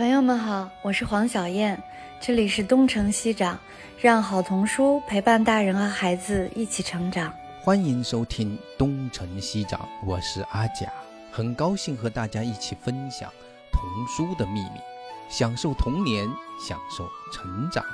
朋友们好，我是黄小燕，这里是东城西长，让好童书陪伴大人和孩子一起成长。欢迎收听东城西长，我是阿甲，很高兴和大家一起分享童书的秘密，享受童年，享受成长。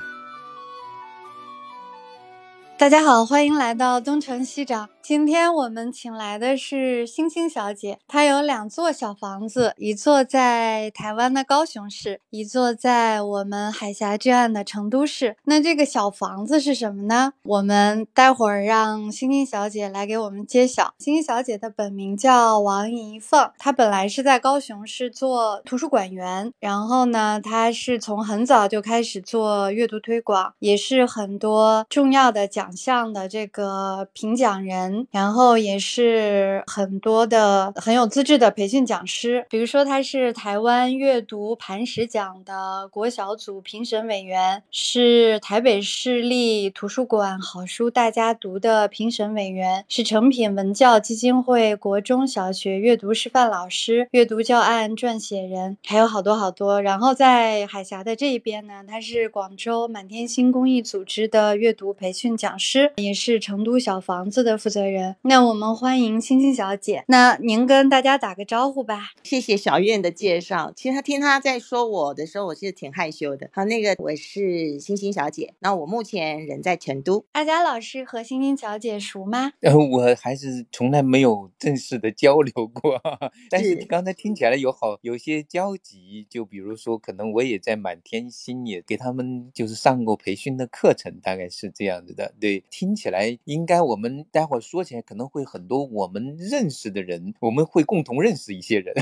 大家好，欢迎来到东城西长。今天我们请来的是星星小姐，她有两座小房子，一座在台湾的高雄市，一座在我们海峡这岸的成都市。那这个小房子是什么呢？我们待会儿让星星小姐来给我们揭晓。星星小姐的本名叫王怡凤，她本来是在高雄市做图书馆员，然后呢，她是从很早就开始做阅读推广，也是很多重要的奖项的这个评奖人。然后也是很多的很有资质的培训讲师，比如说他是台湾阅读磐石奖的国小组评审委员，是台北市立图书馆好书大家读的评审委员，是诚品文教基金会国中小学阅读示范老师、阅读教案撰写人，还有好多好多。然后在海峡的这一边呢，他是广州满天星公益组织的阅读培训讲师，也是成都小房子的负责人。人，那我们欢迎星星小姐。那您跟大家打个招呼吧。谢谢小燕的介绍。其实她听她在说我的时候，我是挺害羞的。好，那个我是星星小姐。那我目前人在成都。阿佳老师和星星小姐熟吗？呃，我还是从来没有正式的交流过。但是刚才听起来有好有些交集，就比如说，可能我也在满天星也给他们就是上过培训的课程，大概是这样子的。对，听起来应该我们待会儿说。说起来可能会很多我们认识的人，我们会共同认识一些人，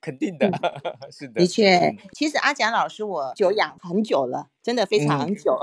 肯定的，是的。的确，其实阿蒋老师我久仰很久了，真的非常久。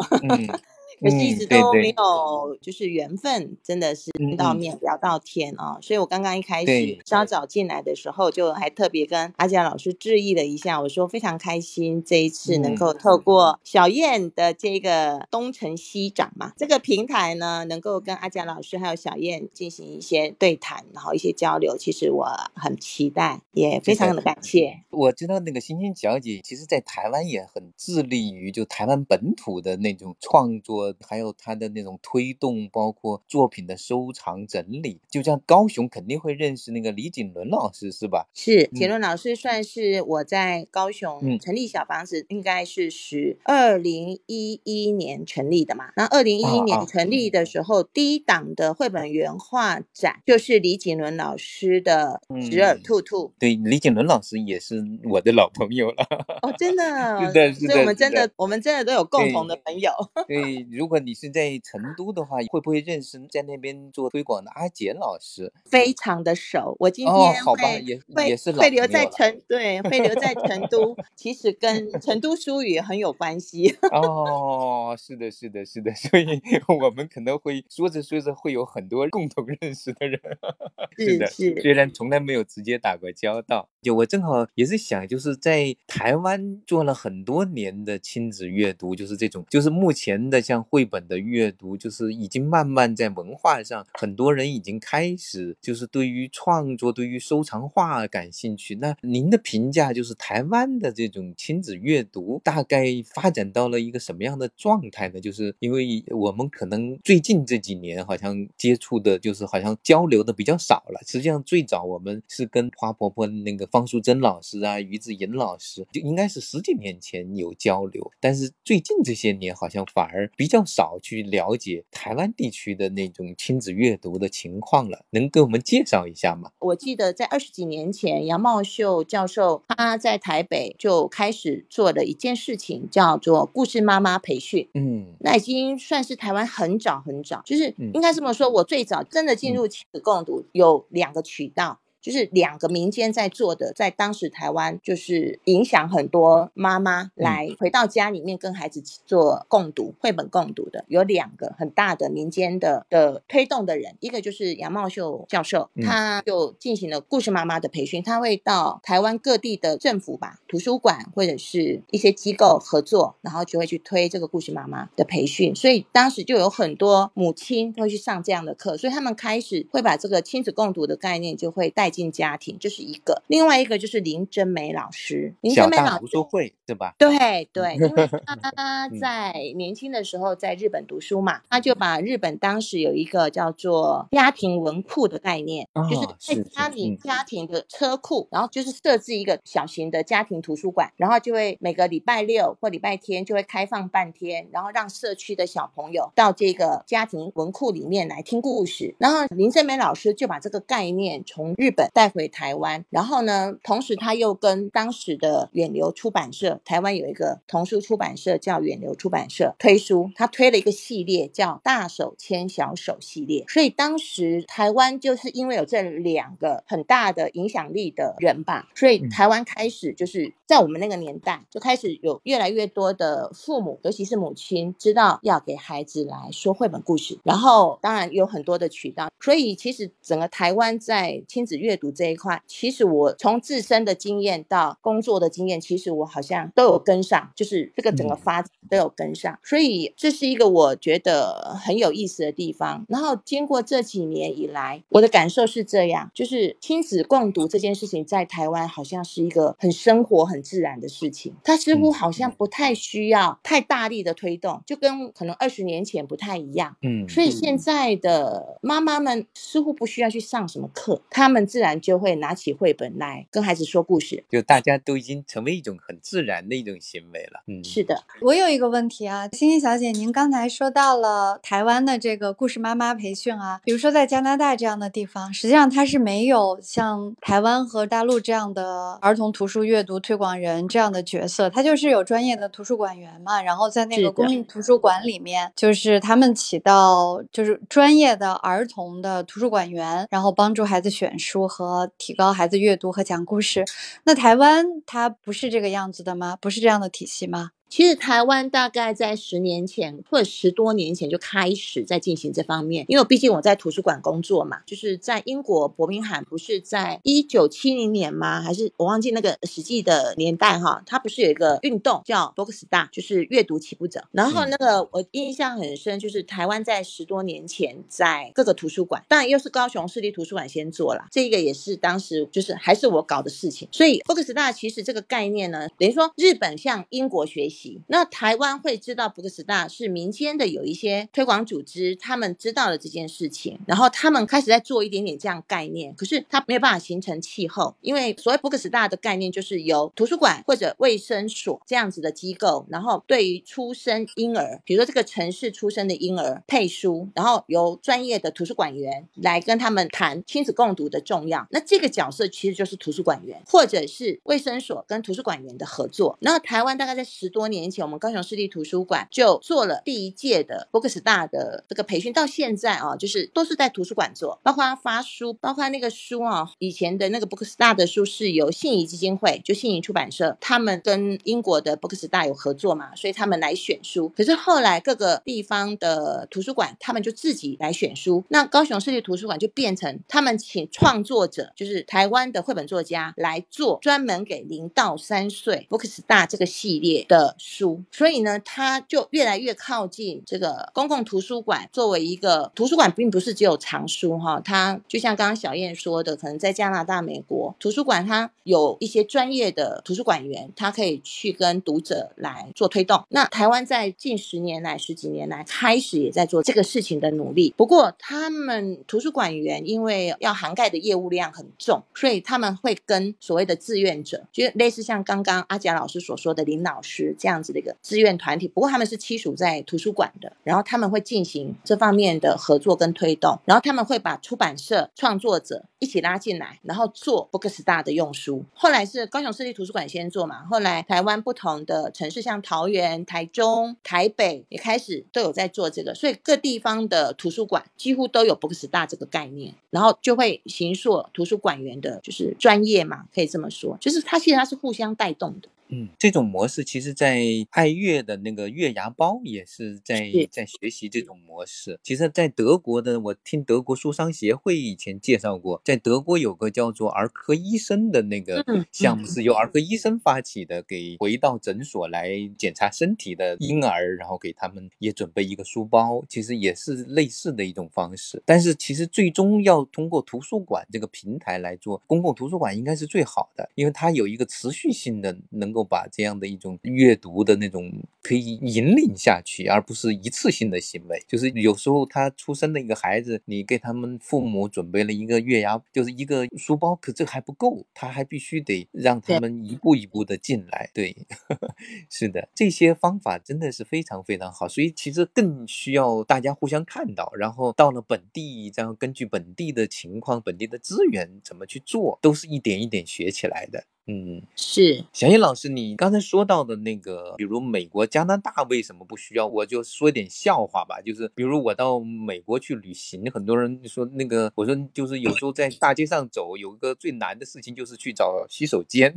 可是一直都没有，就是缘分，真的是见到面聊到天啊！所以我刚刚一开始稍早进来的时候，就还特别跟阿佳老师致意了一下，我说非常开心这一次能够透过小燕的这个东城西长嘛这个平台呢，能够跟阿佳老师还有小燕进行一些对谈，然后一些交流，其实我很期待，也非常的感谢。我知道那个星星小姐，其实在台湾也很致力于就台湾本土的那种创作。还有他的那种推动，包括作品的收藏整理，就像高雄肯定会认识那个李锦伦老师，是吧？是锦伦老师，算是我在高雄成立小房子，应该是十二零一一年成立的嘛。那二零一一年成立的时候，第一档的绘本原画展就是李锦伦老师的《侄儿兔兔》。对，李锦伦老师也是我的老朋友了。哦，真的，是的，所以我们真的，我们真的都有共同的朋友。对。如果你是在成都的话，会不会认识在那边做推广的阿杰老师？非常的熟。我今天会也是会留在成对，会留在成都。其实跟成都书语很有关系。哦，是的，是的，是的。所以我们可能会说着说着会有很多共同认识的人。是的，虽然从来没有直接打过交道。就我正好也是想，就是在台湾做了很多年的亲子阅读，就是这种，就是目前的像。绘本的阅读就是已经慢慢在文化上，很多人已经开始就是对于创作、对于收藏画感兴趣。那您的评价就是台湾的这种亲子阅读大概发展到了一个什么样的状态呢？就是因为我们可能最近这几年好像接触的，就是好像交流的比较少了。实际上最早我们是跟花婆婆那个方淑珍老师啊、于志莹老师，就应该是十几年前有交流，但是最近这些年好像反而比较。少去了解台湾地区的那种亲子阅读的情况了，能给我们介绍一下吗？我记得在二十几年前，杨茂秀教授他在台北就开始做了一件事情，叫做故事妈妈培训。嗯，那已经算是台湾很早很早，就是应该这么说，我最早真的进入亲子共读有两个渠道。就是两个民间在做的，在当时台湾就是影响很多妈妈来回到家里面跟孩子做共读绘本共读的，有两个很大的民间的的推动的人，一个就是杨茂秀教授，他就进行了故事妈妈的培训，他会到台湾各地的政府吧、图书馆或者是一些机构合作，然后就会去推这个故事妈妈的培训，所以当时就有很多母亲会去上这样的课，所以他们开始会把这个亲子共读的概念就会带。进家庭，这是一个。另外一个就是林真美老师，林真美老师读书会对吧？对对，因为 他在年轻的时候在日本读书嘛，他就把日本当时有一个叫做家庭文库的概念，就是在家里家庭的车库，然后就是设置一个小型的家庭图书馆，然后就会每个礼拜六或礼拜天就会开放半天，然后让社区的小朋友到这个家庭文库里面来听故事。然后林真美老师就把这个概念从日本带回台湾，然后呢，同时他又跟当时的远流出版社，台湾有一个童书出版社叫远流出版社推书，他推了一个系列叫“大手牵小手”系列。所以当时台湾就是因为有这两个很大的影响力的人吧，所以台湾开始就是在我们那个年代就开始有越来越多的父母，尤其是母亲，知道要给孩子来说绘本故事，然后当然有很多的渠道。所以其实整个台湾在亲子阅读这一块，其实我从自身的经验到工作的经验，其实我好像都有跟上，就是这个整个发展都有跟上。所以这是一个我觉得很有意思的地方。然后经过这几年以来，我的感受是这样，就是亲子共读这件事情在台湾好像是一个很生活、很自然的事情，它似乎好像不太需要太大力的推动，就跟可能二十年前不太一样。嗯，所以现在的妈妈们。似乎不需要去上什么课，他们自然就会拿起绘本来跟孩子说故事。就大家都已经成为一种很自然的一种行为了。嗯，是的。我有一个问题啊，欣欣小姐，您刚才说到了台湾的这个故事妈妈培训啊，比如说在加拿大这样的地方，实际上它是没有像台湾和大陆这样的儿童图书阅读推广人这样的角色，他就是有专业的图书馆员嘛，然后在那个公立图书馆里面，就是他们起到就是专业的儿童。的图书馆员，然后帮助孩子选书和提高孩子阅读和讲故事。那台湾它不是这个样子的吗？不是这样的体系吗？其实台湾大概在十年前或者十多年前就开始在进行这方面，因为毕竟我在图书馆工作嘛，就是在英国伯明翰，不是在一九七零年吗？还是我忘记那个实际的年代哈？它不是有一个运动叫 Bookstar，就是阅读起步者。然后那个我印象很深，就是台湾在十多年前在各个图书馆，当然又是高雄市立图书馆先做了，这个也是当时就是还是我搞的事情。所以 Bookstar 其实这个概念呢，等于说日本向英国学习。那台湾会知道 Bookstar 是民间的有一些推广组织，他们知道了这件事情，然后他们开始在做一点点这样概念，可是它没有办法形成气候，因为所谓 Bookstar 的概念就是由图书馆或者卫生所这样子的机构，然后对于出生婴儿，比如说这个城市出生的婴儿配书，然后由专业的图书馆员来跟他们谈亲子共读的重要。那这个角色其实就是图书馆员或者是卫生所跟图书馆员的合作。然后台湾大概在十多年。前，我们高雄市立图书馆就做了第一届的 Books 大的这个培训，到现在啊，就是都是在图书馆做，包括发书，包括那个书啊，以前的那个 Books 大的书是由信宜基金会，就信宜出版社，他们跟英国的 Books 大有合作嘛，所以他们来选书。可是后来各个地方的图书馆，他们就自己来选书，那高雄市立图书馆就变成他们请创作者，就是台湾的绘本作家来做，专门给零到三岁 Books 大这个系列的。书，所以呢，它就越来越靠近这个公共图书馆。作为一个图书馆，并不是只有藏书哈，它就像刚刚小燕说的，可能在加拿大、美国图书馆，它有一些专业的图书馆员，他可以去跟读者来做推动。那台湾在近十年来、十几年来开始也在做这个事情的努力。不过，他们图书馆员因为要涵盖的业务量很重，所以他们会跟所谓的志愿者，就类似像刚刚阿贾老师所说的林老师这样。样子的一个志愿团体，不过他们是栖属在图书馆的，然后他们会进行这方面的合作跟推动，然后他们会把出版社创作者一起拉进来，然后做 Bookstar 的用书。后来是高雄市立图书馆先做嘛，后来台湾不同的城市，像桃园、台中、台北也开始都有在做这个，所以各地方的图书馆几乎都有 Bookstar 这个概念，然后就会形塑图书馆员的就是专业嘛，可以这么说，就是它其实它是互相带动的。嗯，这种模式其实，在爱乐的那个月牙包也是在在学习这种模式。其实，在德国的，我听德国书商协会以前介绍过，在德国有个叫做儿科医生的那个项目，是由儿科医生发起的，给回到诊所来检查身体的婴儿，然后给他们也准备一个书包，其实也是类似的一种方式。但是，其实最终要通过图书馆这个平台来做，公共图书馆应该是最好的，因为它有一个持续性的能够。把这样的一种阅读的那种可以引领下去，而不是一次性的行为。就是有时候他出生的一个孩子，你给他们父母准备了一个月牙，就是一个书包，可这还不够，他还必须得让他们一步一步的进来。对，是的，这些方法真的是非常非常好。所以其实更需要大家互相看到，然后到了本地，然后根据本地的情况、本地的资源怎么去做，都是一点一点学起来的。嗯，是小叶老师，你刚才说到的那个，比如美国、加拿大为什么不需要？我就说一点笑话吧，就是比如我到美国去旅行，很多人说那个，我说就是有时候在大街上走，有一个最难的事情就是去找洗手间，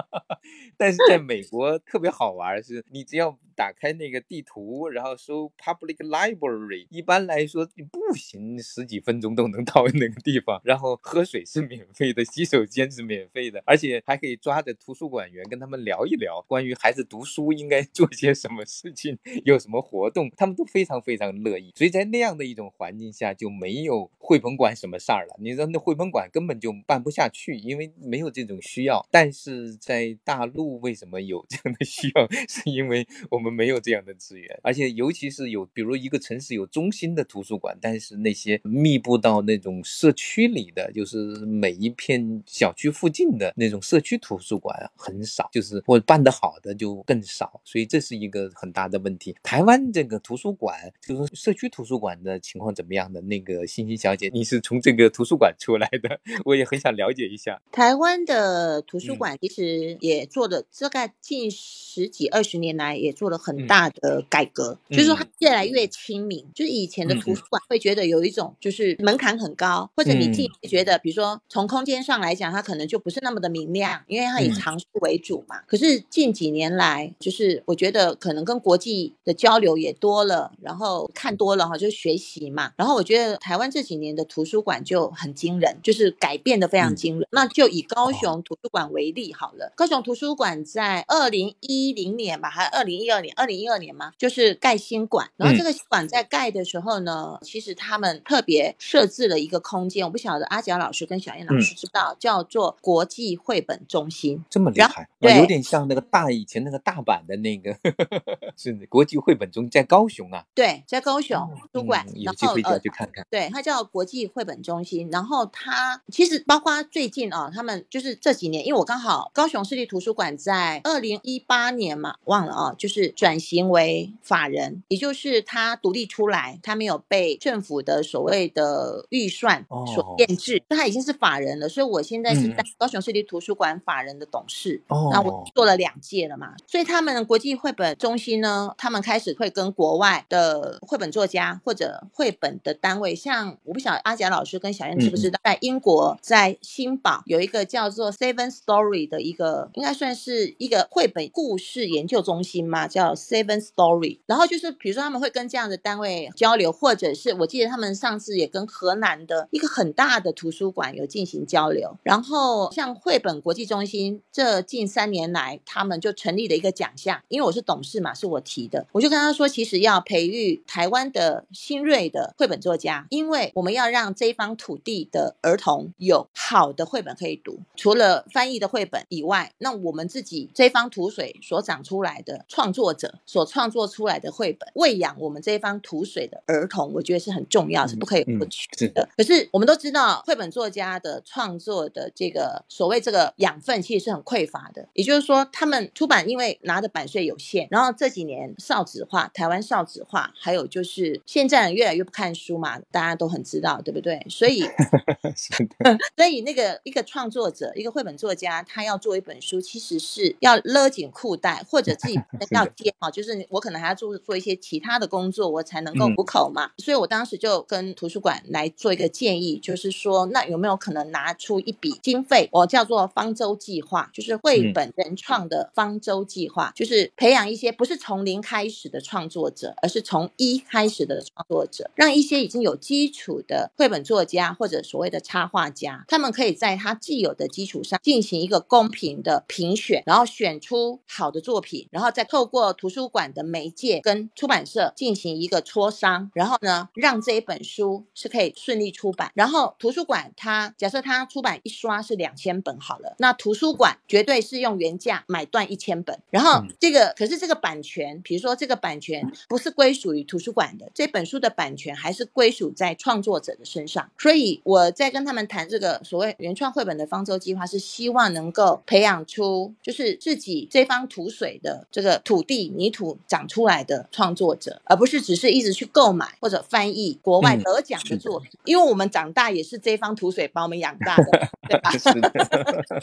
但是在美国特别好玩，是你只要。打开那个地图，然后搜 public library，一般来说步行十几分钟都能到那个地方。然后喝水是免费的，洗手间是免费的，而且还可以抓着图书馆员跟他们聊一聊关于孩子读书应该 做些什么事情，有什么活动，他们都非常非常乐意。所以在那样的一种环境下，就没有绘本馆什么事儿了。你说那绘本馆根本就办不下去，因为没有这种需要。但是在大陆为什么有这样的需要？是因为我们。我们没有这样的资源，而且尤其是有，比如一个城市有中心的图书馆，但是那些密布到那种社区里的，就是每一片小区附近的那种社区图书馆很少，就是或办得好的就更少，所以这是一个很大的问题。台湾这个图书馆，就是社区图书馆的情况怎么样的？那个欣欣小姐，你是从这个图书馆出来的，我也很想了解一下。台湾的图书馆其实也做的，大概近十几二十年来也做了。很大的改革，就是说它越来越亲民。就是以前的图书馆会觉得有一种就是门槛很高，或者你自己觉得，比如说从空间上来讲，它可能就不是那么的明亮，因为它以藏书为主嘛。可是近几年来，就是我觉得可能跟国际的交流也多了，然后看多了哈，就学习嘛。然后我觉得台湾这几年的图书馆就很惊人，就是改变的非常惊人。那就以高雄图书馆为例好了，高雄图书馆在二零一零年吧，还二零一二年。二零一二年嘛，就是盖新馆，然后这个新馆在盖的时候呢，其实他们特别设置了一个空间，我不晓得阿甲老师跟小燕老师知道，叫做国际绘本中心，这么厉害，对，有点像那个大以前那个大阪的那个，是国际绘本中心在高雄啊，对，在高雄书馆，有机会就去看看，对，它叫国际绘本中心，然后它其实包括最近啊，他们就是这几年，因为我刚好高雄市立图书馆在二零一八年嘛，忘了啊，就是。转型为法人，也就是他独立出来，他没有被政府的所谓的预算所限制，他已经是法人了。所以我现在是在高雄市立图书馆法人的董事，哦那我做了两届了嘛。所以他们国际绘本中心呢，他们开始会跟国外的绘本作家或者绘本的单位，像我不晓得阿贾老师跟小燕知不知道，在英国在新堡有一个叫做 Seven Story 的一个，应该算是一个绘本故事研究中心嘛，叫。Seven Story，然后就是比如说他们会跟这样的单位交流，或者是我记得他们上次也跟河南的一个很大的图书馆有进行交流。然后像绘本国际中心，这近三年来他们就成立了一个奖项，因为我是董事嘛，是我提的，我就跟他说，其实要培育台湾的新锐的绘本作家，因为我们要让这方土地的儿童有好的绘本可以读，除了翻译的绘本以外，那我们自己这方土水所长出来的创作。者所创作出来的绘本，喂养我们这一方土水的儿童，我觉得是很重要，是不可以不取的。可是我们都知道，绘本作家的创作的这个所谓这个养分，其实是很匮乏的。也就是说，他们出版因为拿的版税有限，然后这几年少子化，台湾少子化，还有就是现在人越来越不看书嘛，大家都很知道，对不对？所以 所以那个一个创作者，一个绘本作家，他要做一本书，其实实是要勒紧裤带，或者自己 要接好，就是我可能还要做做一些其他的工作，我才能够糊口嘛。所以我当时就跟图书馆来做一个建议，就是说，那有没有可能拿出一笔经费，我叫做方舟计划，就是绘本原创的方舟计划，就是培养一些不是从零开始的创作者，而是从一开始的创作者，让一些已经有基础的绘本作家或者所谓的插画家，他们可以在他既有的基础上进行一个公平的评选，然后选出好的作品，然后再透过图书馆的媒介跟出版社进行一个磋商，然后呢，让这一本书是可以顺利出版。然后图书馆它假设它出版一刷是两千本好了，那图书馆绝对是用原价买断一千本。然后这个可是这个版权，比如说这个版权不是归属于图书馆的，这本书的版权还是归属在创作者的身上。所以我在跟他们谈这个所谓原创绘本的方舟计划，是希望能够培养出就是自己这方土水的这个土地泥土长出来的创作者，而不是只是一直去购买或者翻译国外得奖的作品。因为我们长大也是这方土水把我们养大的，对吧？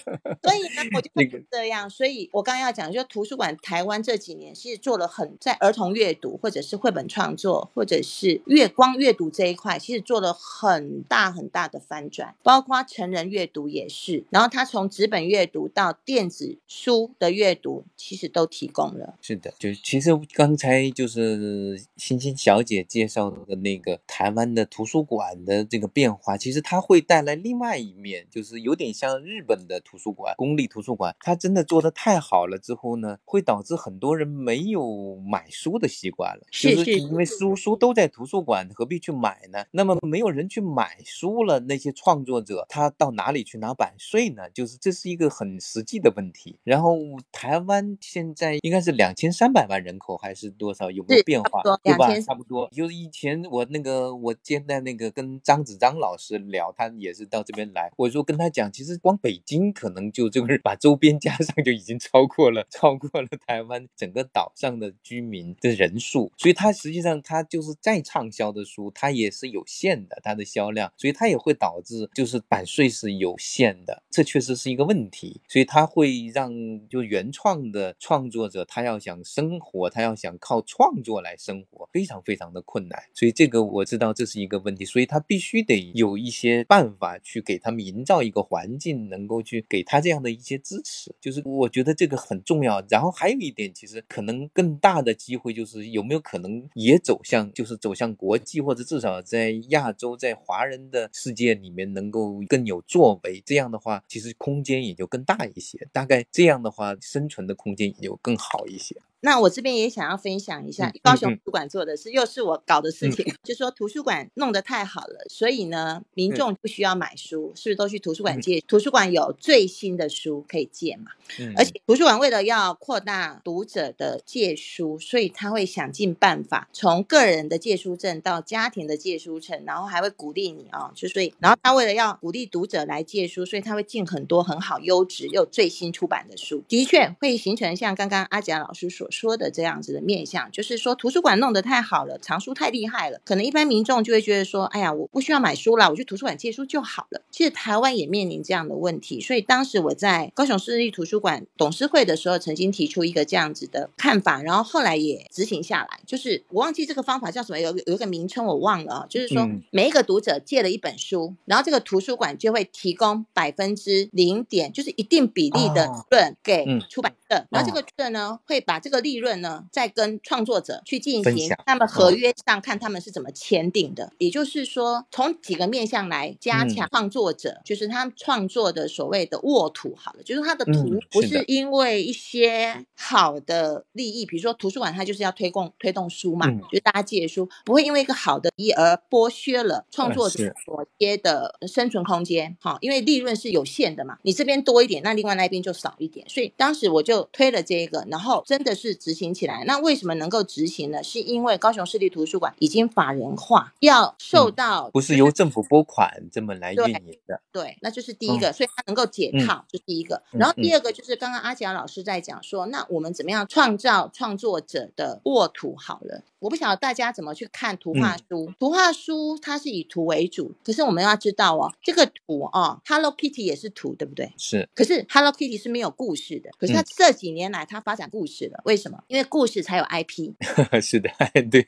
所以呢，我就这样。所以我刚刚要讲，就图书馆台湾这几年其实做了很在儿童阅读或者是绘本创作或者是月光阅读这一块，其实做了很大很大的翻转，包括成人阅读也是。然后他从纸本阅读到电子书的阅读，其实都提供了。是的，就其实刚才就是欣欣小姐介绍的那个台湾的图书馆的这个变化，其实它会带来另外一面，就是有点像日本的图书馆，公立图书馆，它真的做的太好了之后呢，会导致很多人没有买书的习惯了，就是因为书书都在图书馆，何必去买呢？那么没有人去买书了，那些创作者他到哪里去拿版税呢？就是这是一个很实际的问题。然后台湾现在应该是两千三百万人口还是多少？有没有变化？对吧？差不多。就是以前我那个我现在那个跟张子章老师聊，他也是到这边来，我说跟他讲，其实光北京可能就这个把周边加上就已经超过了超过了台湾整个岛上的居民的人数，所以它实际上它就是再畅销的书，它也是有限的，它的销量，所以它也会导致就是版税是有限的，这确实是一个问题，所以它会让就原创的创作者他要想生活，他要想靠创作来生活，非常非常的困难，所以这个我知道这是一个问题，所以他必须得有一些办法去给他们营造一个环境，能够去给他这样的一些支持，就是我觉得这个很重要。然后还有一点，其实可能更大的机会就是有没有可能也走向，就是走向国际，或者至少在亚洲，在华人的世界里面能够更有作为。这样的话，其实空间也就更大一些。大概这样的话，生存的空间也就更好一些。那我这边也想要分享一下高雄图书馆做的事，又是我搞的事情，就说图书馆弄得太好了，所以呢，民众不需要买书，是不是都去图书馆借？图书馆有最新的书可以借嘛？而且图书馆为了要扩大读者的借书，所以他会想尽办法，从个人的借书证到家庭的借书证，然后还会鼓励你啊，就所以，然后他为了要鼓励读者来借书，所以他会进很多很好、优质又最新出版的书，的确会形成像刚刚阿贾老师所。说的这样子的面相，就是说图书馆弄得太好了，藏书太厉害了，可能一般民众就会觉得说，哎呀，我不需要买书了，我去图书馆借书就好了。其实台湾也面临这样的问题，所以当时我在高雄市立图书馆董事会的时候，曾经提出一个这样子的看法，然后后来也执行下来。就是我忘记这个方法叫什么，有有一个名称我忘了啊。就是说每一个读者借了一本书，然后这个图书馆就会提供百分之零点，就是一定比例的润给出版社，然后这个社呢会把这个。利润呢，再跟创作者去进行他们合约上看他们是怎么签订的，也就是说，从几个面向来加强创作者，就是他创作的所谓的沃土，好了，就是他的图不是因为一些好的利益，比如说图书馆，它就是要推动推动书嘛，就是大家借书，不会因为一个好的意而剥削了创作者所接的生存空间，好，因为利润是有限的嘛，你这边多一点，那另外那边就少一点，所以当时我就就推了这一个，然后真的是执行起来。那为什么能够执行呢？是因为高雄市立图书馆已经法人化，要受到不是由政府拨款这么来运营的。对，那就是第一个，所以它能够解套，这是第一个。然后第二个就是刚刚阿杰老师在讲说，那我们怎么样创造创作者的沃土？好了。我不晓得大家怎么去看图画书。图画书它是以图为主，可是我们要知道哦，这个图哦，Hello Kitty 也是图，对不对？是。可是 Hello Kitty 是没有故事的。可是它这几年来，他发展故事了。为什么？因为故事才有 IP。是的，对。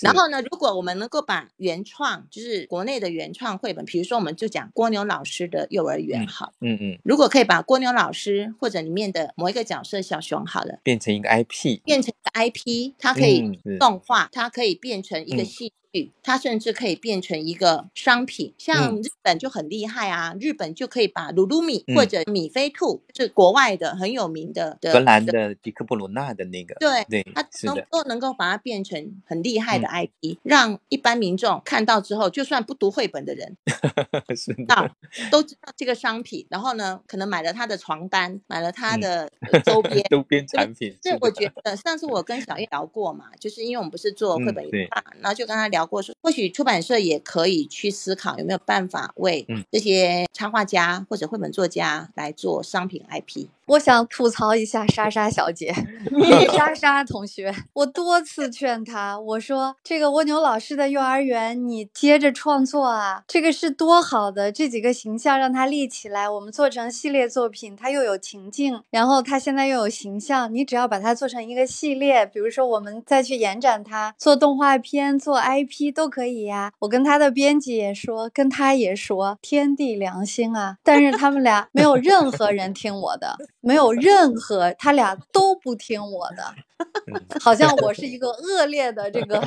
然后呢，如果我们能够把原创，就是国内的原创绘本，比如说我们就讲蜗牛老师的幼儿园，好，嗯嗯。如果可以把蜗牛老师或者里面的某一个角色小熊，好了，变成一个 IP，变成一个 IP，它可以动画，它可以变成一个戏。它甚至可以变成一个商品，像日本就很厉害啊！日本就可以把鲁鲁米或者米菲兔，是国外的很有名的荷兰的迪克布鲁纳的那个，对对，它能都能够把它变成很厉害的 IP，让一般民众看到之后，就算不读绘本的人，知道都知道这个商品，然后呢，可能买了他的床单，买了他的周边周边产品。对我觉得上次我跟小叶聊过嘛，就是因为我们不是做绘本一嘛，然后就跟他聊。聊过说，或许出版社也可以去思考有没有办法为这些插画家或者绘本作家来做商品 IP。我想吐槽一下莎莎小姐，莎莎同学，我多次劝她，我说这个蜗牛老师的幼儿园，你接着创作啊，这个是多好的，这几个形象让它立起来，我们做成系列作品，它又有情境，然后它现在又有形象，你只要把它做成一个系列，比如说我们再去延展它，做动画片，做 IP 都可以呀。我跟他的编辑也说，跟他也说，天地良心啊，但是他们俩没有任何人听我的。没有任何，他俩都不听我的，好像我 是一个恶劣的这个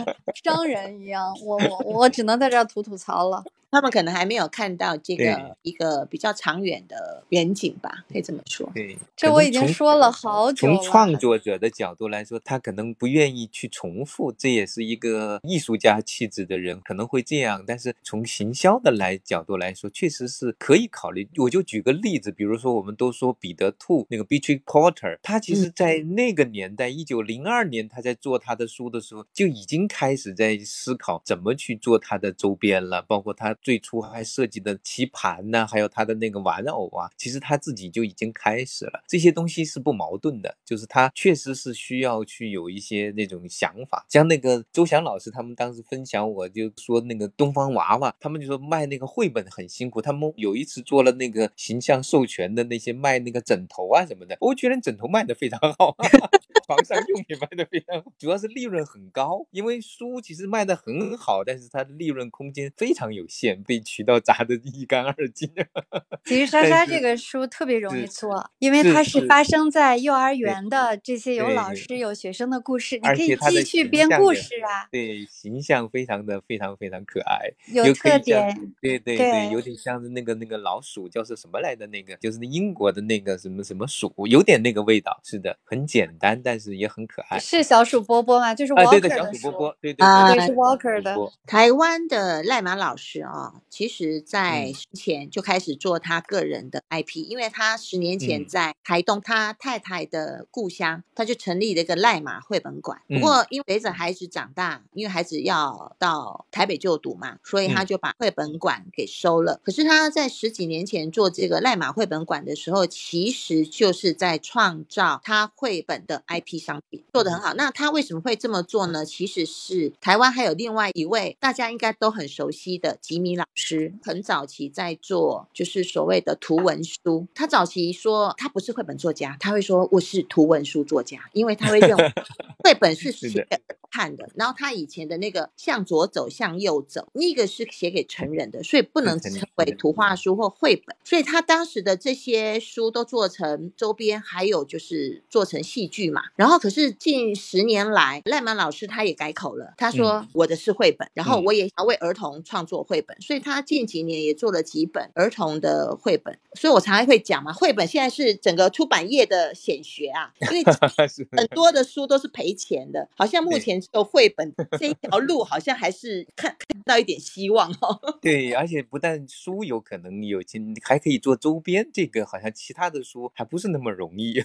商人一样，我我我只能在这儿吐吐槽了。他们可能还没有看到这个一个比较长远的远景吧，可以这么说。对，这我已经说了好久了。从创作者的角度来说，他可能不愿意去重复，这也是一个艺术家气质的人可能会这样。但是从行销的来角度来说，确实是可以考虑。我就举个例子，比如说我们都说彼得兔那个 Beatrix Porter，他其实在那个年代，一九零二年他在做他的书的时候，就已经开始在思考怎么去做他的周边了，包括他。最初还设计的棋盘呢，还有他的那个玩偶啊，其实他自己就已经开始了。这些东西是不矛盾的，就是他确实是需要去有一些那种想法。像那个周翔老师他们当时分享，我就说那个东方娃娃，他们就说卖那个绘本很辛苦。他们有一次做了那个形象授权的那些卖那个枕头啊什么的，我觉得枕头卖的非常好，床上用品卖的非常好，主要是利润很高。因为书其实卖的很好，但是它的利润空间非常有限。被渠道砸得一干二净。其实莎莎这个书特别容易做，因为它是发生在幼儿园的这些有老师有学生的故事，你可以继续编故事啊。对，形象非常的非常非常可爱，有特点。对对对，有点像是那个那个老鼠，叫是什么来的那个，就是英国的那个什么什么鼠，有点那个味道。是的，很简单，但是也很可爱。是小鼠波波吗？就是 Walker 的小鼠波波，对对对，是 Walker 的。台湾的赖马老师啊。其实，在之前就开始做他个人的 IP，因为他十年前在台东他太太的故乡，他就成立了一个赖马绘本馆。不过，因为随着孩子长大，因为孩子要到台北就读嘛，所以他就把绘本馆给收了。可是他在十几年前做这个赖马绘本馆的时候，其实就是在创造他绘本的 IP 商品，做得很好。那他为什么会这么做呢？其实是台湾还有另外一位大家应该都很熟悉的吉米老。师很早期在做，就是所谓的图文书。他早期说他不是绘本作家，他会说我是图文书作家，因为他会认为 绘本是写给看的。然后他以前的那个向左走向右走，那个是写给成人的，所以不能称为图画书或绘本。所以他当时的这些书都做成周边，还有就是做成戏剧嘛。然后可是近十年来，赖曼老师他也改口了，他说我的是绘本，然后我也要为儿童创作绘本，所以。他近几年也做了几本儿童的绘本，所以我常常会讲嘛，绘本现在是整个出版业的显学啊，因为 很多的书都是赔钱的，好像目前有绘本这一条路好像还是看看到一点希望哦。对，而且不但书有可能有钱，还可以做周边，这个好像其他的书还不是那么容易。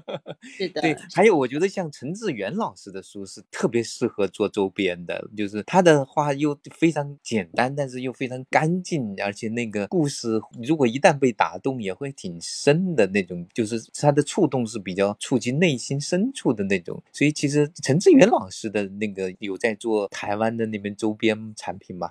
是的，对。还有，我觉得像陈志远老师的书是特别适合做周边的，就是他的话又非常简单，但是又非常干净，而且那个故事如果一旦被打动，也会挺深的那种，就是他的触动是比较触及内心深处的那种。所以其实陈志远老师的那个有在做台湾的那边周边产品吗？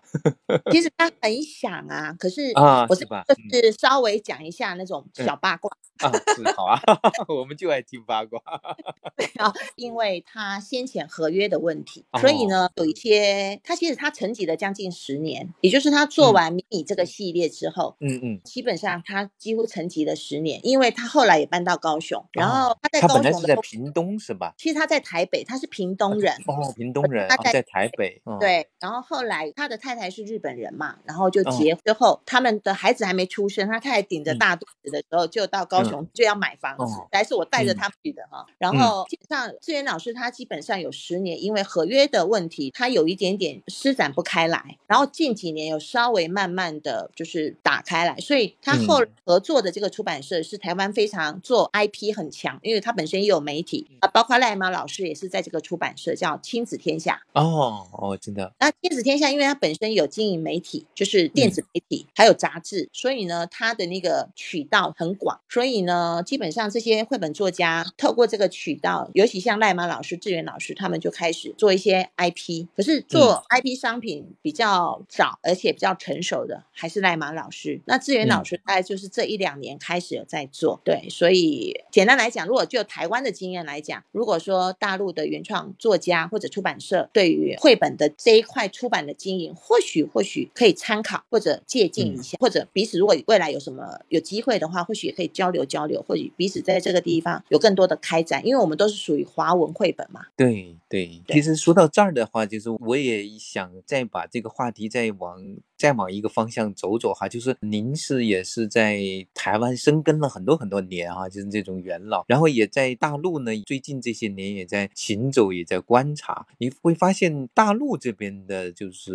其实他很想啊，可是啊，我是就是稍微讲一下那种小八卦啊，是好啊，我们就爱听八卦。对啊，因为他先前合约的问题，所以呢，有一些他其实他沉寂了将近十年，也就是他做完迷你这个系列之后，嗯嗯，基本上他几乎沉寂了十年，因为他后来也搬到高雄，然后他在高雄是在屏东是吧？其实他在台北，他是屏东人哦，屏东人，他在台北，对，然后后来他的太太是日本人嘛，然后就结之后，他们的孩子还没出生，他太太顶着大肚子的时候就到高雄就要买房子，还是我带着他去的哈，然后。基本上，志远老师他基本上有十年，因为合约的问题，他有一点点施展不开来。然后近几年有稍微慢慢的就是打开来，所以他后合作的这个出版社是台湾非常做 IP 很强，因为他本身也有媒体啊，包括赖马老师也是在这个出版社叫亲子天下哦哦，真的。那亲子天下，因为他本身有经营媒体，就是电子媒体还有杂志，所以呢，他的那个渠道很广，所以呢，基本上这些绘本作家透过这个渠道。尤其像赖马老师、志远老师，他们就开始做一些 IP。可是做 IP 商品比较早，而且比较成熟的，还是赖马老师。那志远老师大概就是这一两年开始有在做。对，所以简单来讲，如果就台湾的经验来讲，如果说大陆的原创作家或者出版社对于绘本的这一块出版的经营，或许或许可以参考或者借鉴一下，或者彼此如果未来有什么有机会的话，或许也可以交流交流，或许彼此在这个地方有更多的开展，因为我们都。都是属于华文绘本嘛？对对，其实说到这儿的话，就是我也想再把这个话题再往。再往一个方向走走哈，就是您是也是在台湾生根了很多很多年哈，就是这种元老，然后也在大陆呢，最近这些年也在行走，也在观察，你会发现大陆这边的就是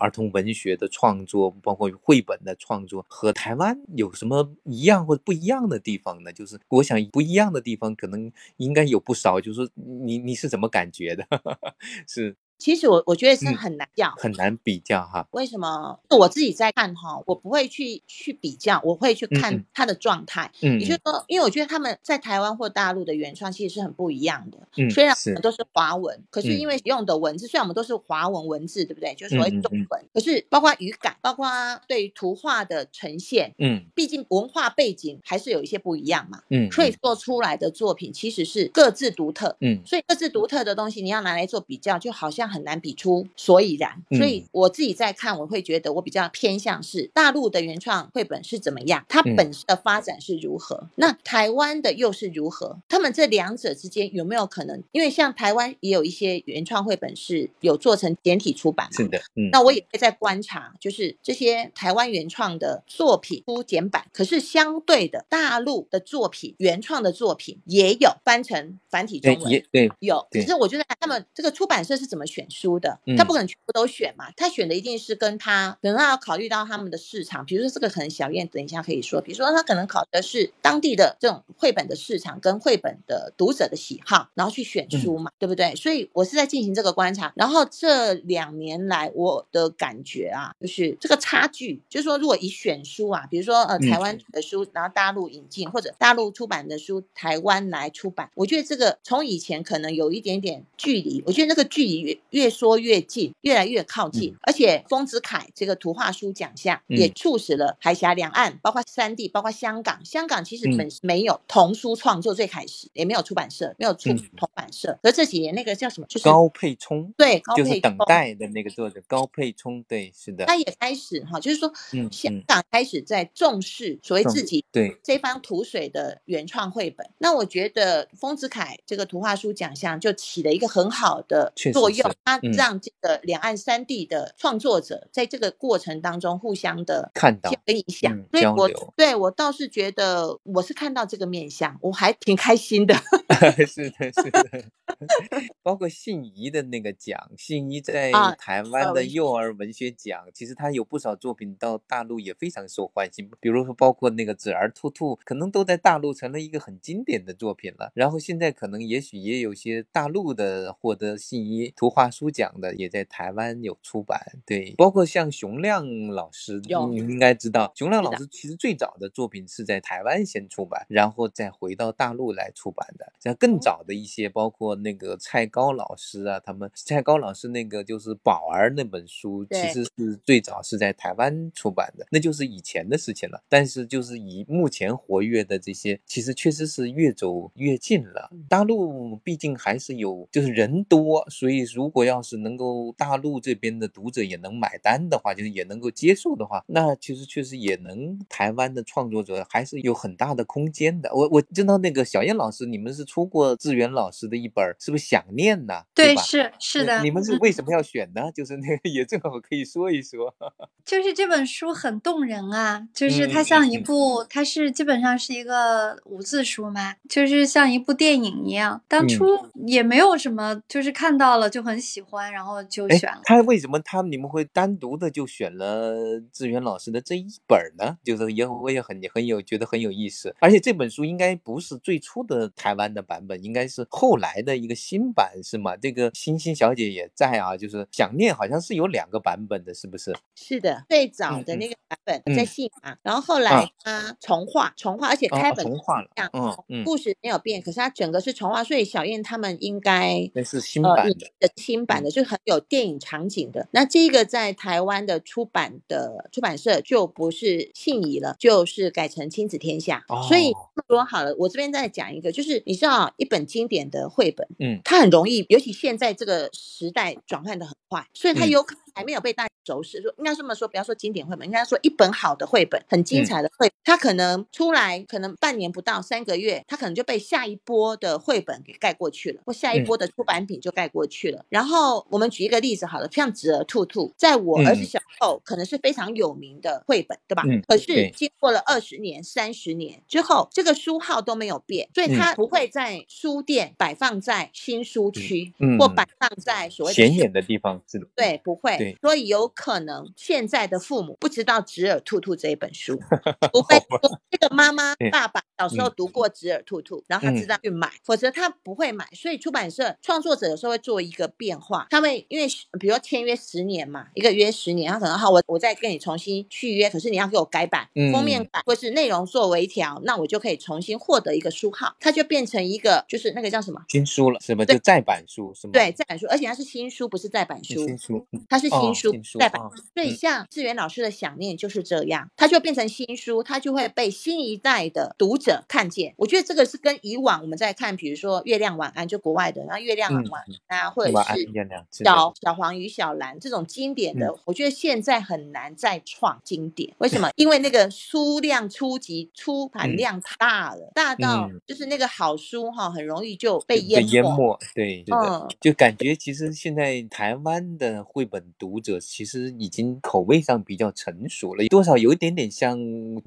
儿童文学的创作，包括绘本的创作，和台湾有什么一样或者不一样的地方呢？就是我想不一样的地方可能应该有不少，就是你你是怎么感觉的？是。其实我我觉得是很难讲，很难比较哈。为什么？我自己在看哈，我不会去去比较，我会去看他的状态。嗯，也就是说，因为我觉得他们在台湾或大陆的原创其实是很不一样的。嗯，虽然我们都是华文，可是因为用的文字，虽然我们都是华文文字，对不对？就是所谓中文，可是包括语感，包括对于图画的呈现，嗯，毕竟文化背景还是有一些不一样嘛。嗯，所以做出来的作品其实是各自独特。嗯，所以各自独特的东西，你要拿来做比较，就好像。很难比出所以然，所以我自己在看，我会觉得我比较偏向是大陆的原创绘本是怎么样，它本身的发展是如何，那台湾的又是如何？他们这两者之间有没有可能？因为像台湾也有一些原创绘本是有做成简体出版，是的，嗯，那我也会在观察，就是这些台湾原创的作品出简版，可是相对的大陆的作品原创的作品也有翻成繁体中文，对，有，可是我觉得他们这个出版社是怎么选？选书的，他不可能全部都选嘛，他选的一定是跟他，可能他要考虑到他们的市场，比如说这个可能小燕等一下可以说，比如说他可能考的是当地的这种绘本的市场跟绘本的读者的喜好，然后去选书嘛，对不对？所以我是在进行这个观察，然后这两年来我的感觉啊，就是这个差距，就是说如果以选书啊，比如说呃台湾的书，然后大陆引进或者大陆出版的书，台湾来出版，我觉得这个从以前可能有一点点距离，我觉得那个距离越。越说越近，越来越靠近，而且丰子恺这个图画书奖项也促使了海峡两岸，包括三地，包括香港。香港其实本没有童书创作最开始，也没有出版社，没有出出版社。而这几年那个叫什么？就是高佩聪，对，就是等待的那个作者高佩聪，对，是的。他也开始哈，就是说，香港开始在重视所谓自己对这方土水的原创绘本。那我觉得丰子恺这个图画书奖项就起了一个很好的作用。他让这个两岸三地的创作者在这个过程当中互相的看到跟影响，所以我对我倒是觉得我是看到这个面相，我还挺开心的。是的，是的。包括信宜的那个奖，信宜在台湾的幼儿文学奖，其实他有不少作品到大陆也非常受欢迎，比如说包括那个《纸儿兔兔》，可能都在大陆成了一个很经典的作品了。然后现在可能也许也有些大陆的获得信宜图画书讲的，也在台湾有出版。对，包括像熊亮老师，你应该知道，熊亮老师其实最早的作品是在台湾先出版，然后再回到大陆来出版的。像更早的一些，包括那个蔡高老师啊，他们蔡高老师那个就是宝儿那本书，其实是最早是在台湾出版的，那就是以前的事情了。但是就是以目前活跃的这些，其实确实是越走越近了。大陆毕竟还是有，就是人多，所以如果要是能够大陆这边的读者也能买单的话，就是也能够接受的话，那其实确实也能台湾的创作者还是有很大的空间的。我我知道那个小燕老师，你们是出过志远老师的一本，是不是想念呢？对，是是的。你们是为什么要选呢？就是那个也正好可以说一说。就是这本书很动人啊，就是它像一部，它是基本上是一个无字书嘛，就是像一部电影一样。当初也没有什么，就是看到了就很喜欢，然后就选了。他为什么他你们会单独的就选了志远老师的这一本呢？就是也我也很很有觉得很有意思，而且这本书应该不是最初的台湾的版本，应该是后来的一个新版，是吗？这个星星小姐也在啊，就是想念好像是有两个版本的，是不是？是的，最早的那个版本在信嘛，然后后来他重画重画，而且开本重画了，嗯嗯，故事没有变，可是它整个是重画，所以小燕他们应该那是新版的，新版的就很有电影场景的。那这个在台湾的出版的出版社就不是信宜了，就是改成亲子天下。所以说好了，我这边再讲一个，就是你知道一本经典的绘本，嗯，它很容易，尤其现在这个时代转换的很快，所以它有可能还没有被大家熟识。说应该这么说，不要说经典绘本，应该说一本好的绘本，很精彩的绘，它可能出来可能半年不到三个月，它可能就被下一波的绘本给盖过去了，或下一波的出版品就盖过去了。然后我们举一个例子好了，像《纸儿兔兔》，在我儿子小时候可能是非常有名的绘本，对吧？可是经过了二十年、三十年之后，这个书号都没有变，所以它不会在书店摆放在新书区，或摆放在所谓显眼的地方，是的，对，不会。所以有可能现在的父母不知道《纸耳兔兔》这一本书，除非这个妈妈、爸爸小时候读过《纸耳兔兔》，然后他知道去买，否则他不会买。所以出版社创作者有时候会做一个变化，他会因为比如说签约十年嘛，一个约十年，他可能好，我我再跟你重新续约，可是你要给我改版，封面版或是内容做微调，那我就可以重新获得一个书号，它就变成一个就是那个叫什么新书了，是吗？就再版书是吗？对，再版书，而且它是新书，不是再版书，新书，它是新书再版。所以像志远老师的想念就是这样，它就变成新书，它就会被新一代的读者看见。我觉得这个是跟以往我们在看，比如说《月亮晚安》就国外的，然后《月亮晚安》啊，或者是小小黄与小蓝这种经典的，我觉得现在很难再创经典。为什 么？因为那个书量初级出版量大了，大到就是那个好书哈，很容易就被淹淹没。对，嗯，就感觉其实现在台湾的绘本读者其实已经口味上比较成熟了，多少有一点点像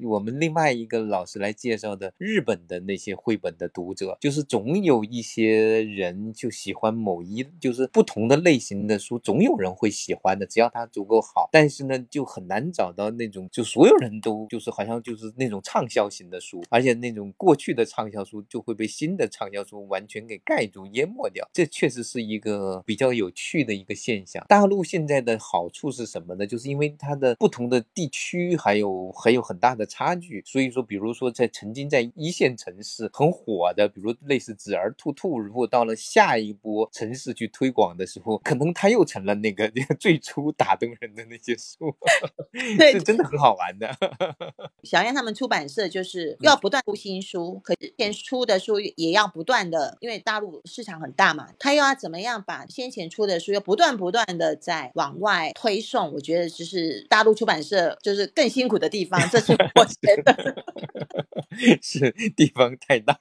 我们另外一个老师来介绍的日本的那些绘本的读者，就是总有一些人就喜欢某一就是不同的类型的书，总有人会喜欢的，只要它足够好。但是呢，就很难找到那种就所有人都就是好像就是那种畅销型的书，而且那种过去的畅销书就会被新的畅销书完全给盖住淹没掉。这确实是一个比较有趣的一个现象。大陆现在的好处是什么呢？就是因为它的不同的地区还有还有很大的差距，所以说，比如说在曾经在一线城市很火的，比如类似《纸儿兔兔》，如果到了下一波城市去推广的时候，可能它又成了那个 最初打动人的那些书，对，真的很好玩的。小燕他们出版社就是要不断出新书，可是前出的书也要不断的，因为大陆市场很大嘛，他又要怎么样把先前出的书又不断不断的在网往外推送，我觉得就是大陆出版社就是更辛苦的地方，这是我觉得 是地方太大。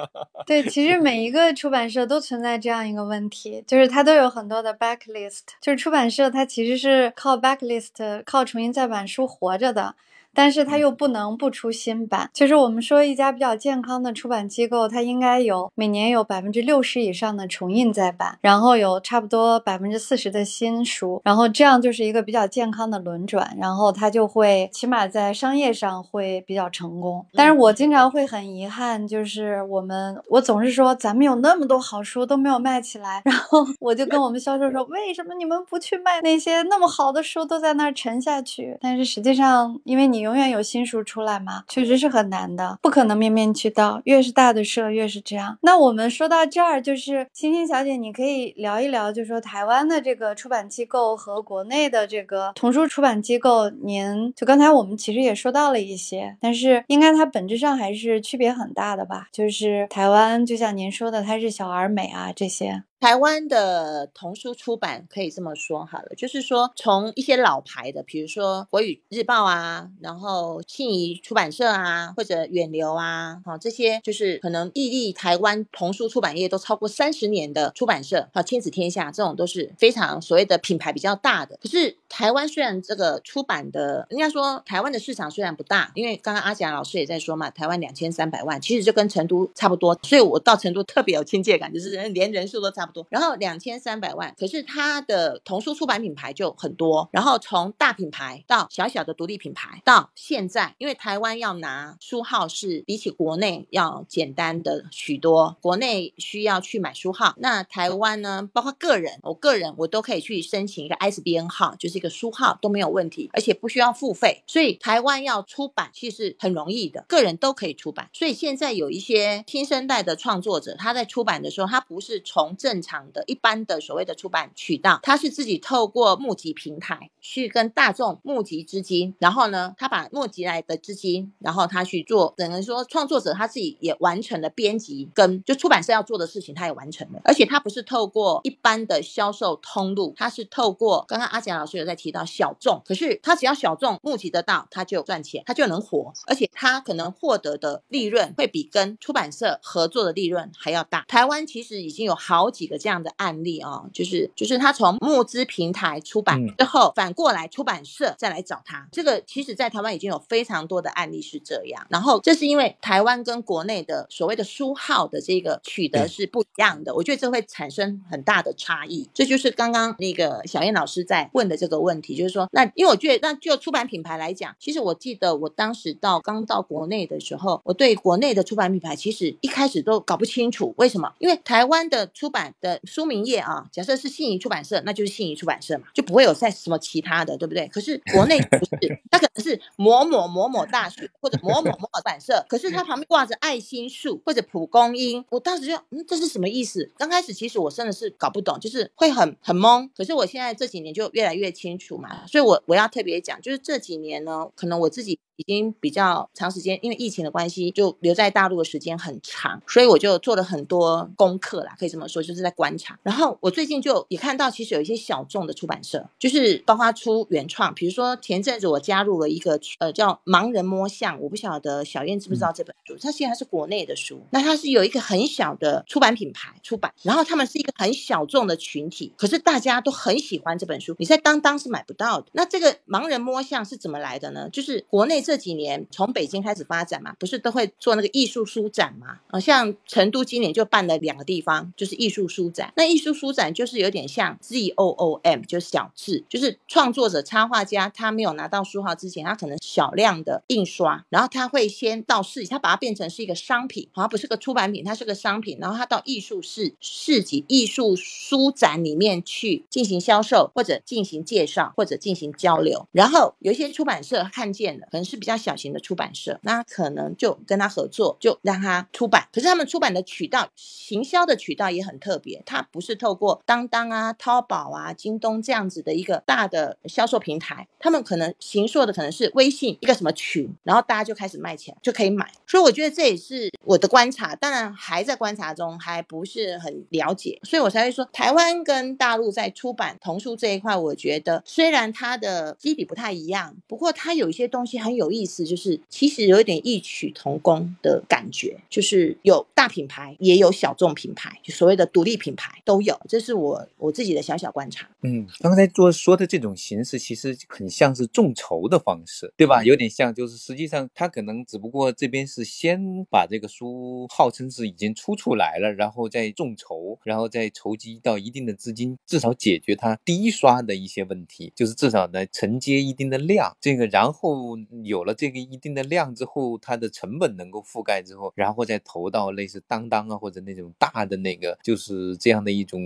对，其实每一个出版社都存在这样一个问题，就是它都有很多的 backlist，就是出版社它其实是靠 backlist 靠重新再版书活着的。但是它又不能不出新版。其实我们说一家比较健康的出版机构，它应该有每年有百分之六十以上的重印再版，然后有差不多百分之四十的新书，然后这样就是一个比较健康的轮转，然后它就会起码在商业上会比较成功。但是我经常会很遗憾，就是我们我总是说咱们有那么多好书都没有卖起来，然后我就跟我们销售说，为什么你们不去卖那些那么好的书都在那儿沉下去？但是实际上，因为你。永远有新书出来吗？确实是很难的，不可能面面俱到。越是大的社，越是这样。那我们说到这儿，就是星星小姐，你可以聊一聊，就说台湾的这个出版机构和国内的这个童书出版机构，您就刚才我们其实也说到了一些，但是应该它本质上还是区别很大的吧？就是台湾，就像您说的，它是小而美啊这些。台湾的童书出版可以这么说好了，就是说从一些老牌的，比如说国语日报啊，然后信宜出版社啊，或者远流啊，好这些就是可能屹立台湾童书出版业都超过三十年的出版社，好亲子天下这种都是非常所谓的品牌比较大的。可是台湾虽然这个出版的，应该说台湾的市场虽然不大，因为刚刚阿霞老师也在说嘛，台湾两千三百万，其实就跟成都差不多，所以我到成都特别有亲切感，就是人连人数都差。多，然后两千三百万，可是它的童书出版品牌就很多，然后从大品牌到小小的独立品牌，到现在，因为台湾要拿书号是比起国内要简单的许多，国内需要去买书号，那台湾呢，包括个人，我个人我都可以去申请一个 ISBN 号，就是一个书号都没有问题，而且不需要付费，所以台湾要出版其实很容易的，个人都可以出版，所以现在有一些新生代的创作者，他在出版的时候，他不是从正正常的一般的所谓的出版渠道，他是自己透过募集平台去跟大众募集资金，然后呢，他把募集来的资金，然后他去做，等于说创作者他自己也完成了编辑跟就出版社要做的事情，他也完成了，而且他不是透过一般的销售通路，他是透过刚刚阿杰老师有在提到小众，可是他只要小众募集得到，他就赚钱，他就能活，而且他可能获得的利润会比跟出版社合作的利润还要大。台湾其实已经有好几。个这样的案例哦，就是就是他从募资平台出版之后，反过来出版社再来找他。这个其实，在台湾已经有非常多的案例是这样。然后，这是因为台湾跟国内的所谓的书号的这个取得是不一样的，我觉得这会产生很大的差异。这就是刚刚那个小燕老师在问的这个问题，就是说，那因为我觉得，那就出版品牌来讲，其实我记得我当时到刚到国内的时候，我对国内的出版品牌其实一开始都搞不清楚为什么，因为台湾的出版。的书名页啊，假设是信宜出版社，那就是信宜出版社嘛，就不会有再什么其他的，对不对？可是国内不是，它可能是某某某某大学或者某某某某版社，可是它旁边挂着爱心树或者蒲公英，我当时就嗯，这是什么意思？刚开始其实我真的是搞不懂，就是会很很懵。可是我现在这几年就越来越清楚嘛，所以我我要特别讲，就是这几年呢，可能我自己。已经比较长时间，因为疫情的关系，就留在大陆的时间很长，所以我就做了很多功课啦，可以这么说，就是在观察。然后我最近就也看到，其实有一些小众的出版社，就是包括出原创，比如说前阵子我加入了一个呃叫《盲人摸象》，我不晓得小燕知不知道这本书，它现在是国内的书，那它是有一个很小的出版品牌出版，然后他们是一个很小众的群体，可是大家都很喜欢这本书，你在当当是买不到的。那这个盲人摸象是怎么来的呢？就是国内。这几年从北京开始发展嘛，不是都会做那个艺术书展嘛？啊，像成都今年就办了两个地方，就是艺术书展。那艺术书展就是有点像 Z O O M，就是小字，就是创作者、插画家他没有拿到书号之前，他可能小量的印刷，然后他会先到市，他把它变成是一个商品，好像不是个出版品，它是个商品，然后他到艺术市市集、艺术书展里面去进行销售，或者进行介绍，或者进行交流。然后有一些出版社看见了，可能是。比较小型的出版社，那可能就跟他合作，就让他出版。可是他们出版的渠道、行销的渠道也很特别，它不是透过当当啊、淘宝啊、京东这样子的一个大的销售平台，他们可能行售的可能是微信一个什么群，然后大家就开始卖起来，就可以买。所以我觉得这也是我的观察，当然还在观察中，还不是很了解，所以我才会说台湾跟大陆在出版童书这一块，我觉得虽然它的基底不太一样，不过它有一些东西很有意思，就是其实有一点异曲同工的感觉，就是有大品牌，也有小众品牌，就所谓的独立品牌都有，这是我我自己的小小观察。嗯，刚才做说的这种形式，其实很像是众筹的方式，对吧？有点像，就是实际上他可能只不过这边是先把这个书号称是已经出出来了，然后再众筹，然后再筹集到一定的资金，至少解决它第一刷的一些问题，就是至少呢承接一定的量。这个然后有了这个一定的量之后，它的成本能够覆盖之后，然后再投到类似当当啊或者那种大的那个，就是这样的一种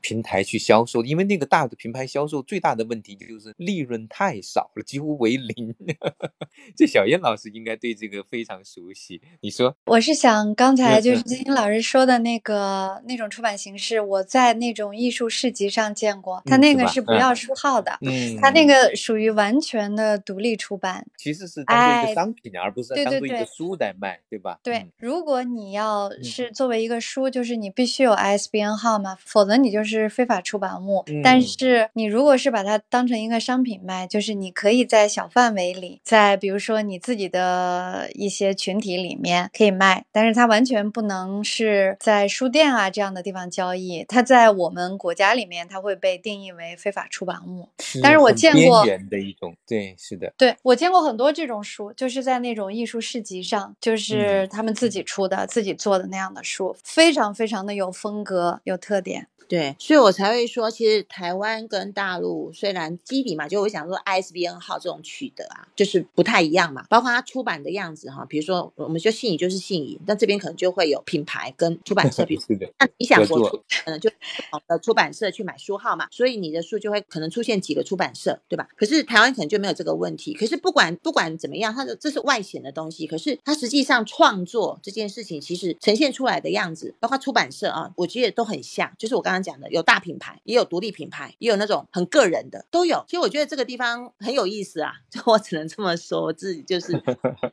平台去销售，因为那个大的平台销售最大的问题就是利润太少了，几乎为零。这小燕老师应该对这个非常熟悉。你说，我是想刚才就是金星老师说的那个那种出版形式，我在那种艺术市集上见过，他那个是不要书号的，嗯，他那个属于完全的独立出版，其实是当做一个商品，而不是当做一个书来卖，对吧？对，如果你要是作为一个书，就是你必须有 ISBN 号嘛，否则你就是非法出版物。但是你如果是把它当成一个商品卖，就是你可以在小范围里，在比如说你自己的一些群体里面可以卖，但是它完全不能是在书店啊这样的地方交易。它在我们国家里面，它会被定义为非法出版物。但是我见过的一种，对，是的，对我见过很多这种书，就是在那种艺术市集上，就是他们自己出的、自己做的那样的书，非常非常的有风格、有特点。对，所以我才会说，其实台湾跟大陆虽然基底嘛，就我想说 ISBN 号这种取得啊，就是不太一样嘛。包括它出版的样子哈，比如说我们就信宜就是信宜，但这边可能就会有品牌跟出版社，比如 那你想我出，可能就呃出版社去买书号嘛，所以你的书就会可能出现几个出版社，对吧？可是台湾可能就没有这个问题。可是不管不管怎么样，它的这是外显的东西，可是它实际上创作这件事情，其实呈现出来的样子，包括出版社啊，我觉得都很像，就是我刚刚。讲的有大品牌，也有独立品牌，也有那种很个人的，都有。其实我觉得这个地方很有意思啊，就 我只能这么说，我自己就是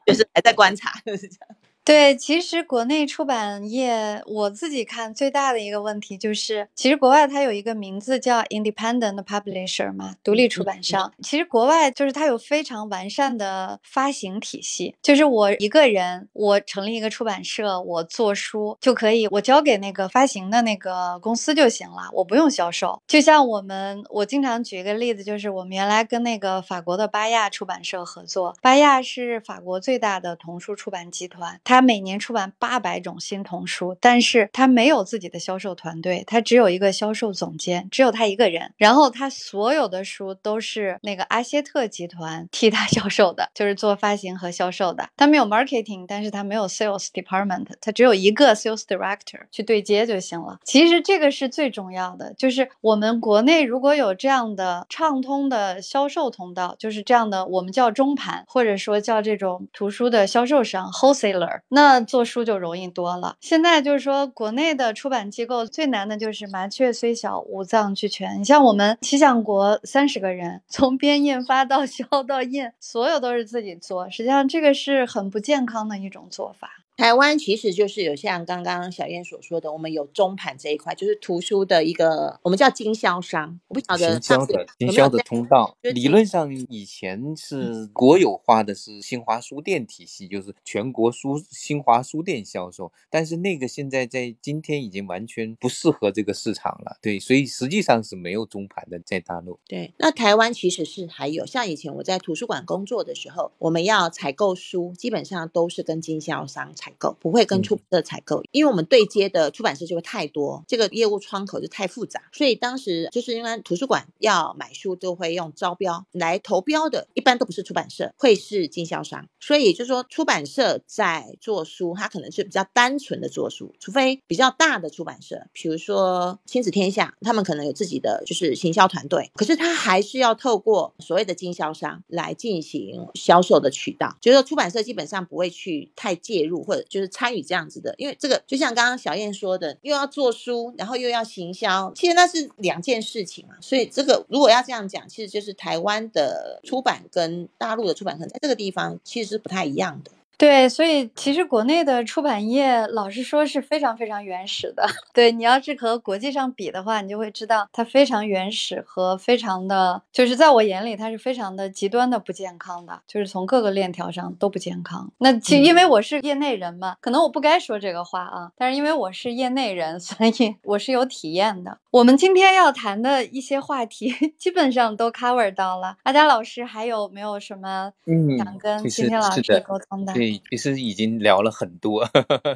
就是还在观察，就是这样。对，其实国内出版业，我自己看最大的一个问题就是，其实国外它有一个名字叫 independent publisher 嘛，独立出版商。其实国外就是它有非常完善的发行体系，就是我一个人，我成立一个出版社，我做书就可以，我交给那个发行的那个公司就行了，我不用销售。就像我们，我经常举一个例子，就是我们原来跟那个法国的巴亚出版社合作，巴亚是法国最大的童书出版集团，它。他每年出版八百种新童书，但是他没有自己的销售团队，他只有一个销售总监，只有他一个人。然后他所有的书都是那个阿歇特集团替他销售的，就是做发行和销售的。他没有 marketing，但是他没有 sales department，他只有一个 sales director 去对接就行了。其实这个是最重要的，就是我们国内如果有这样的畅通的销售通道，就是这样的，我们叫中盘，或者说叫这种图书的销售商 wholesaler。那做书就容易多了。现在就是说，国内的出版机构最难的就是麻雀虽小，五脏俱全。你像我们七象国三十个人，从编印发到销到印，所有都是自己做。实际上，这个是很不健康的一种做法。台湾其实就是有像刚刚小燕所说的，我们有中盘这一块，就是图书的一个，我们叫经销商。我不晓得经销的经销的通道，理论上以前是国有化的，是新华书店体系，就是全国书新华书店销售。但是那个现在在今天已经完全不适合这个市场了，对，所以实际上是没有中盘的在大陆。对，那台湾其实是还有，像以前我在图书馆工作的时候，我们要采购书，基本上都是跟经销商采。采购，不会跟出版社采购，因为我们对接的出版社就会太多，这个业务窗口就太复杂，所以当时就是因为图书馆要买书都会用招标来投标的，一般都不是出版社，会是经销商，所以就是说出版社在做书，它可能是比较单纯的做书，除非比较大的出版社，比如说亲子天下，他们可能有自己的就是行销团队，可是他还是要透过所谓的经销商来进行销售的渠道，就是出版社基本上不会去太介入或者就是参与这样子的，因为这个就像刚刚小燕说的，又要做书，然后又要行销，其实那是两件事情嘛。所以这个如果要这样讲，其实就是台湾的出版跟大陆的出版可能在这个地方其实是不太一样的。对，所以其实国内的出版业，老实说是非常非常原始的。对你要是和国际上比的话，你就会知道它非常原始和非常的，就是在我眼里，它是非常的极端的不健康的，就是从各个链条上都不健康。那其实因为我是业内人嘛，可能我不该说这个话啊，但是因为我是业内人，所以我是有体验的。我们今天要谈的一些话题，基本上都 cover 到了。阿佳老师还有没有什么想跟今天老师沟通的？其实已经聊了很多，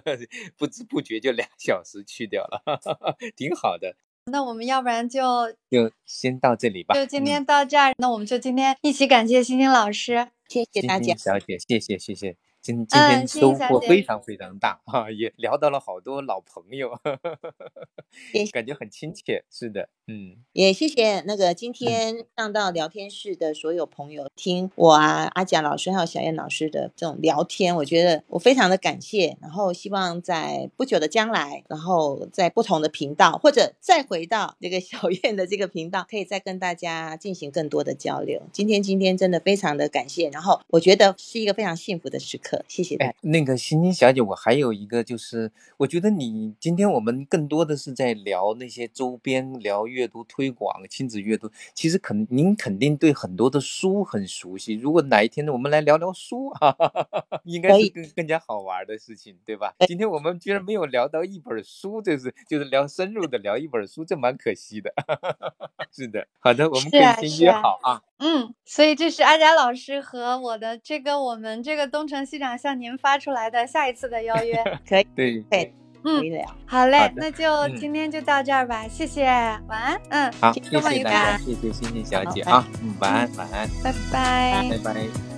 不知不觉就两小时去掉了，挺好的。那我们要不然就就先到这里吧。就今天到这儿，那我们就今天一起感谢星星老师，谢谢大家，小姐，谢谢谢谢。今今天收获非常非常大哈，也聊到了好多老朋友，感觉很亲切。是的，嗯，也谢谢那个今天上到聊天室的所有朋友，听我啊阿贾老师还有小燕老师的这种聊天，我觉得我非常的感谢。然后希望在不久的将来，然后在不同的频道或者再回到这个小燕的这个频道，可以再跟大家进行更多的交流。今天今天真的非常的感谢，然后我觉得是一个非常幸福的时刻。谢谢。哎，那个欣欣小姐，我还有一个，就是我觉得你今天我们更多的是在聊那些周边，聊阅读推广、亲子阅读。其实肯您肯定对很多的书很熟悉。如果哪一天呢，我们来聊聊书，哈哈哈哈应该是更更加好玩的事情，对吧？今天我们居然没有聊到一本书，就是就是聊深入的聊一本书，这蛮可惜的。是的，好的，我们可以先约好啊。嗯，所以这是阿佳老师和我的这个我们这个东城西长向您发出来的下一次的邀约，可以，对，对，嗯，好嘞，那就今天就到这儿吧，谢谢，晚安，嗯，好，谢谢大家，谢谢欣欣小姐啊，嗯，晚安，晚安，拜拜，拜拜。